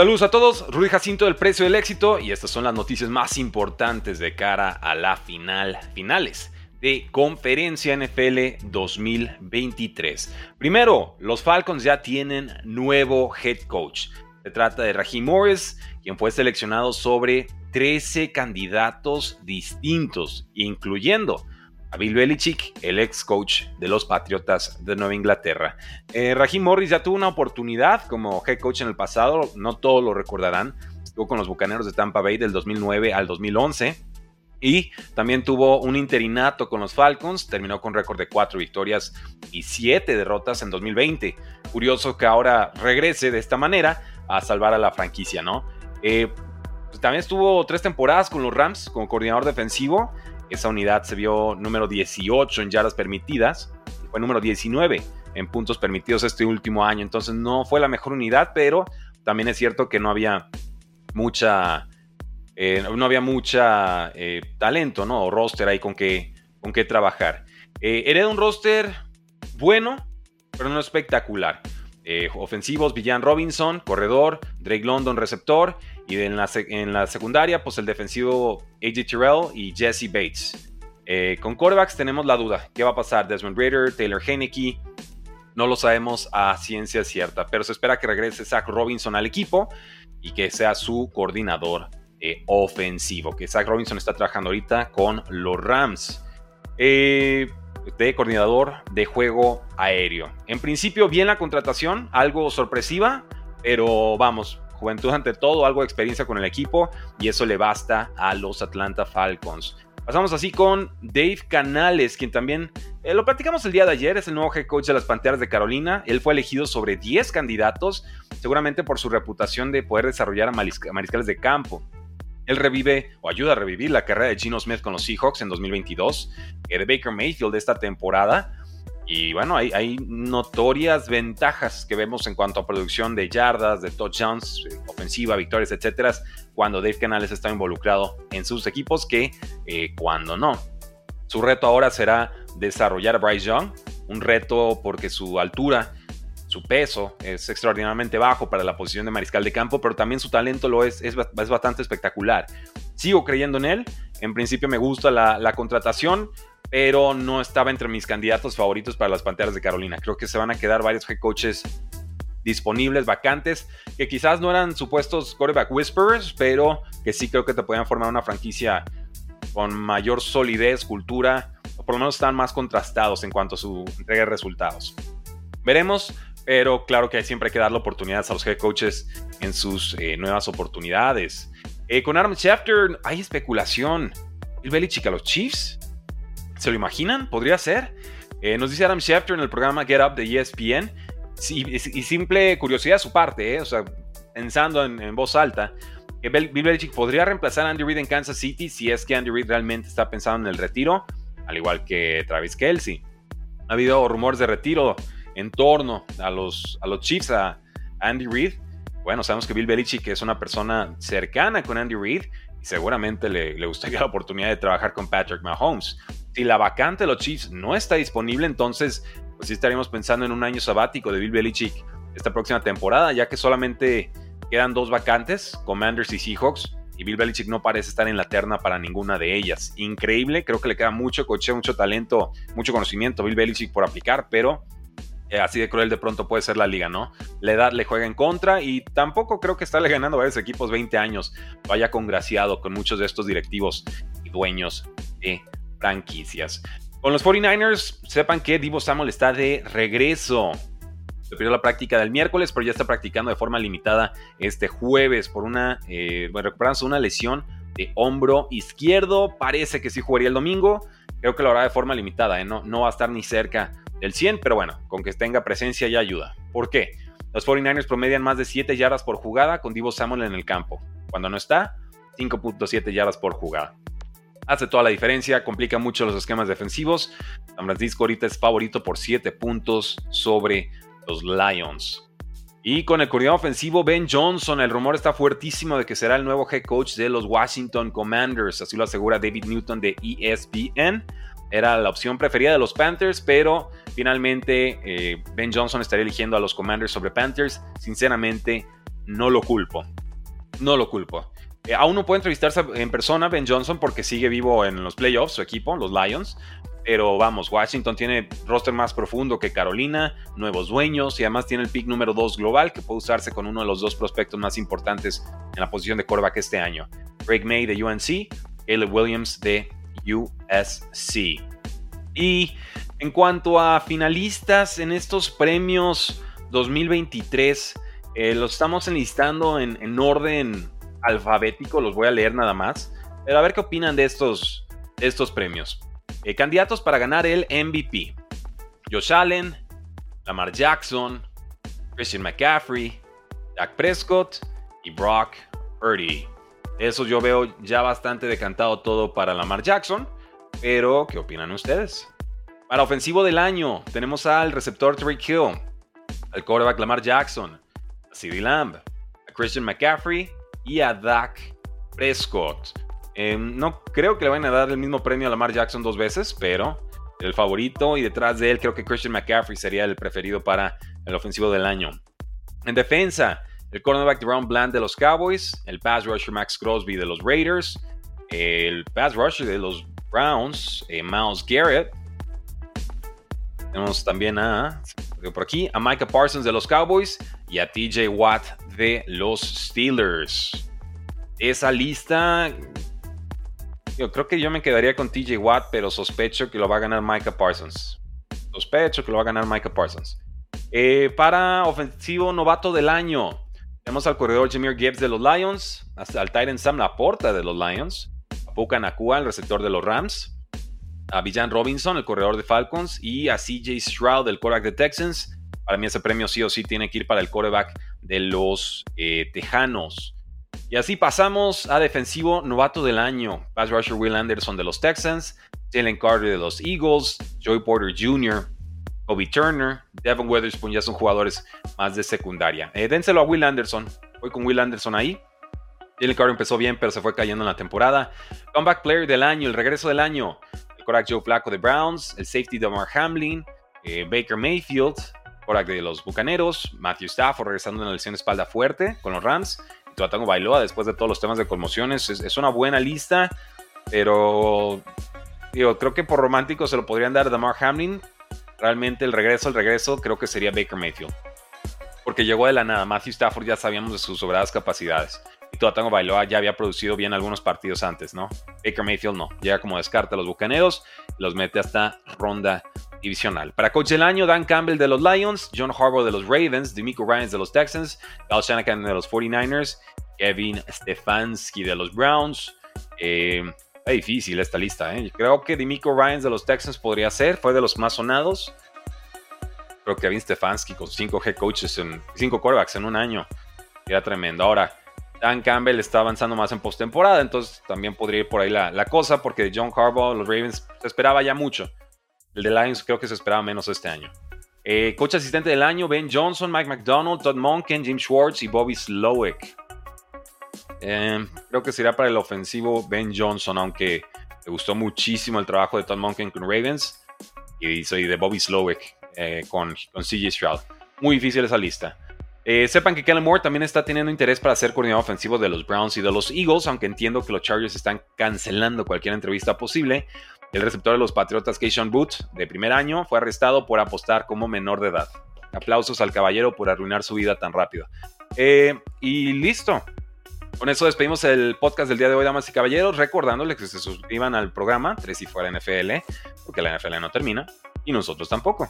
Saludos a todos, Rudy Jacinto del Precio del Éxito y estas son las noticias más importantes de cara a la final, finales de Conferencia NFL 2023. Primero, los Falcons ya tienen nuevo head coach. Se trata de Raheem Morris, quien fue seleccionado sobre 13 candidatos distintos, incluyendo a Bill Belichick, el ex coach de los Patriotas de Nueva Inglaterra. Eh, Morris ya tuvo una oportunidad como head coach en el pasado, no todos lo recordarán. Estuvo con los Bucaneros de Tampa Bay del 2009 al 2011. Y también tuvo un interinato con los Falcons, terminó con récord de 4 victorias y 7 derrotas en 2020. Curioso que ahora regrese de esta manera a salvar a la franquicia, ¿no? Eh, pues también estuvo tres temporadas con los Rams como coordinador defensivo esa unidad se vio número 18 en yardas permitidas fue número 19 en puntos permitidos este último año. Entonces no fue la mejor unidad, pero también es cierto que no había mucha, eh, no había mucha eh, talento, ¿no? O roster ahí con qué, con qué trabajar. Eh, hereda un roster bueno, pero no espectacular. Ofensivos, Villan Robinson, corredor, Drake London, receptor, y en la, secundaria, pues el defensivo AJ Terrell y Jesse Bates. Eh, con quarterbacks tenemos la duda. ¿Qué va a pasar? Desmond Raider, Taylor Heineke. No lo sabemos a ciencia cierta, pero se espera que regrese Zach Robinson al equipo y que sea su coordinador eh, ofensivo. Que Zach Robinson está trabajando ahorita con los Rams. Eh, de coordinador de juego aéreo. En principio, bien la contratación, algo sorpresiva, pero vamos, juventud ante todo, algo de experiencia con el equipo y eso le basta a los Atlanta Falcons. Pasamos así con Dave Canales, quien también eh, lo platicamos el día de ayer, es el nuevo head coach de las Panteras de Carolina. Él fue elegido sobre 10 candidatos, seguramente por su reputación de poder desarrollar a mariscales de campo. Él revive o ayuda a revivir la carrera de Gino Smith con los Seahawks en 2022, eh, de Baker Mayfield de esta temporada y bueno, hay, notorias ventajas que vemos en cuanto a producción de yardas, de touchdowns, eh, ofensiva, victorias, etcétera, cuando Dave Canales está involucrado en sus equipos que eh, cuando no. Su reto ahora será desarrollar a Bryce Young, un reto porque su altura, su peso es extraordinariamente bajo para la posición de mariscal de campo, pero también su talento lo es, es, bastante espectacular. Sigo creyendo en él, en principio me gusta la, la contratación, pero no estaba entre mis candidatos favoritos para las Panteras de Carolina. Creo que se van a quedar varios head coaches disponibles, vacantes, que quizás no eran supuestos quarterback whisperers, pero que sí creo que te podían formar una franquicia con mayor solidez, cultura, o por lo menos están más contrastados en cuanto a su entrega de resultados. Veremos, pero claro que siempre hay que darle oportunidades a los head coaches en sus eh, nuevas oportunidades. Eh, con Adam Schefter hay especulación. ¿El Belichick a los Chiefs? ¿Se lo imaginan? ¿Podría ser? Eh, nos dice Adam Schefter en el programa Get Up de ESPN. y simple curiosidad de su parte, o sea, pensando en, voz alta, Bill Belichick podría reemplazar a Andy Reid en Kansas City si es que Andy Reid realmente está pensando en el retiro, al igual que Travis Kelsey. Ha habido rumores de retiro en torno a los, a los Chiefs, a Andy Reid. Bueno, sabemos que Bill Belichick es una persona cercana con Andy Reid y seguramente le, le gustaría la oportunidad de trabajar con Patrick Mahomes si la vacante de los Chiefs no está disponible, entonces pues sí estaríamos pensando en un año sabático de Bill Belichick esta próxima temporada, ya que solamente quedan dos vacantes, Commanders y Seahawks, y Bill Belichick no parece estar en la terna para ninguna de ellas. Increíble, creo que le queda mucho coche, mucho talento, mucho conocimiento a Bill Belichick por aplicar, pero así de cruel de pronto puede ser la liga, ¿no? La edad le juega en contra y tampoco creo que estarle ganando a varios equipos 20 años. Vaya congraciado con muchos de estos directivos y dueños de franquicias. Con los 49ers, sepan que Divo Samuel está de regreso. Se la práctica del miércoles, pero ya está practicando de forma limitada este jueves por una, eh, bueno, recuperándose una lesión de hombro izquierdo. Parece que sí jugaría el domingo. Creo que lo hará de forma limitada, ¿eh? no, no va a estar ni cerca del 100, pero bueno, con que tenga presencia ya ayuda. ¿Por qué? Los 49ers promedian más de 7 yardas por jugada con Divo Samuel en el campo. Cuando no está, 5.7 yardas por jugada hace toda la diferencia, complica mucho los esquemas defensivos. San Francisco ahorita es favorito por 7 puntos sobre los Lions. Y con el coordinador ofensivo Ben Johnson, el rumor está fuertísimo de que será el nuevo head coach de los Washington Commanders, así lo asegura David Newton de ESPN. Era la opción preferida de los Panthers, pero finalmente eh, Ben Johnson estaría eligiendo a los Commanders sobre Panthers. Sinceramente, no lo culpo. No lo culpo. Eh, aún no puede entrevistarse en persona Ben Johnson porque sigue vivo en los playoffs, su equipo, los Lions. Pero vamos, Washington tiene roster más profundo que Carolina, nuevos dueños y además tiene el pick número 2 global que puede usarse con uno de los dos prospectos más importantes en la posición de quarterback este año. Greg May de UNC, Caleb Williams de USC. Y en cuanto a finalistas en estos premios 2023, eh, los estamos enlistando en, orden alfabético, los voy a leer nada más, pero a ver qué opinan de estos, estos premios. Eh, candidatos para ganar el MVP. Josh Allen, Lamar Jackson, Christian McCaffrey, Dak Prescott y Brock Purdy. Eso yo veo ya bastante decantado todo para Lamar Jackson, pero ¿qué opinan ustedes? Para ofensivo del año tenemos al receptor Tariq Hill, al quarterback Lamar Jackson, a CeeDee Lamb, a Christian McCaffrey y a Dak Prescott. Em, no creo que le vayan a dar el mismo premio a Lamar Jackson dos veces, pero el favorito y detrás de él creo que Christian McCaffrey sería el preferido para el ofensivo del año. En defensa, el cornerback Ron Bland de los Cowboys, el pass rusher Max Crosby de los Raiders, el pass rusher de los Browns, eh, Miles Garrett. Tenemos también a, por aquí, a Micah Parsons de los Cowboys y a TJ Watt de los Steelers. Esa lista yo creo que yo me quedaría con TJ Watt, pero sospecho que lo va a ganar Micah Parsons. Sospecho que lo va a ganar Micah Parsons. Eh, para ofensivo novato del año, tenemos al corredor Jameer Gibbs de los Lions, hasta al Titan Sam Laporta de los Lions, a Puka Nakua, el receptor de los Rams, a Villan Robinson, el corredor de Falcons, y a CJ Stroud, el quarterback de Texans. Para mí ese premio sí o sí tiene que ir para el quarterback de los eh, Tejanos. Y así pasamos a defensivo novato del año. Pass rusher Will Anderson de los Texans, Jalen Carter de los Eagles, Joey Porter Jr., Kobe Turner, Devon Weatherspoon ya son jugadores más de secundaria. Eh, dénselo a Will Anderson. Voy con Will Anderson ahí. Jalen Carter empezó bien, pero se fue cayendo en la temporada. Comeback Player del año, el regreso del año. El Korak Joe Flaco de Browns, el safety de Mark Hamlin, eh, Baker Mayfield, Korak de los Bucaneros, Matthew Stafford regresando en la lesión de espalda fuerte con los Rams, Tuatango Bailoa después de todos los temas de conmociones. Es, una buena lista, pero digo, creo que por romántico se lo podrían dar a Damar Hamlin. Realmente el regreso, el regreso, creo que sería Baker Mayfield. Porque llegó de la nada. Matthew Stafford ya sabíamos de sus sobradas capacidades. Y Tuatango Bailoa ya había producido bien algunos partidos antes, ¿no? Baker Mayfield no. Llega como descarta a los bucaneros y los mete hasta ronda divisional. Para coach del año, Dan Campbell de los Lions, John Harbaugh de los Ravens, Demico Ryans de los Texans, Kyle Shanahan de los 49ers, Kevin Stefanski de los Browns. Eh, es difícil esta lista, ¿eh? Creo que Demico Ryans de los Texans podría ser, fue de los más sonados. Creo que Kevin Stefanski con 5 head coaches, en 5 quarterbacks en un año. Era tremendo. Ahora, Dan Campbell está avanzando más en postemporada, entonces también podría ir por ahí la, la cosa, porque John Harbaugh, los Ravens, se esperaba ya mucho. El de Lions creo que se esperaba menos este año. Eh, coach asistente del año, Ben Johnson, Mike McDonald, Todd Monken, Jim Schwartz y Bobby Slowick. Eh, creo que sería para el ofensivo Ben Johnson, aunque me gustó muchísimo el trabajo de Todd Monken con Ravens y soy de Bobby Slowick eh, con, con CJ Stroud. Muy difícil esa lista. sepan que Kellen Moore también está teniendo interés para ser coordinador ofensivo de los Browns y de los Eagles, aunque entiendo que los Chargers están cancelando cualquier entrevista posible. El receptor de los Patriotas, Keishon Booth, de primer año, fue arrestado por apostar como menor de edad. Aplausos al caballero por arruinar su vida tan rápido. Eh, y listo. Con eso despedimos el podcast del día de hoy, damas y caballeros, recordándoles que se suscriban al programa 3 y fuera NFL, porque la NFL no termina y nosotros tampoco.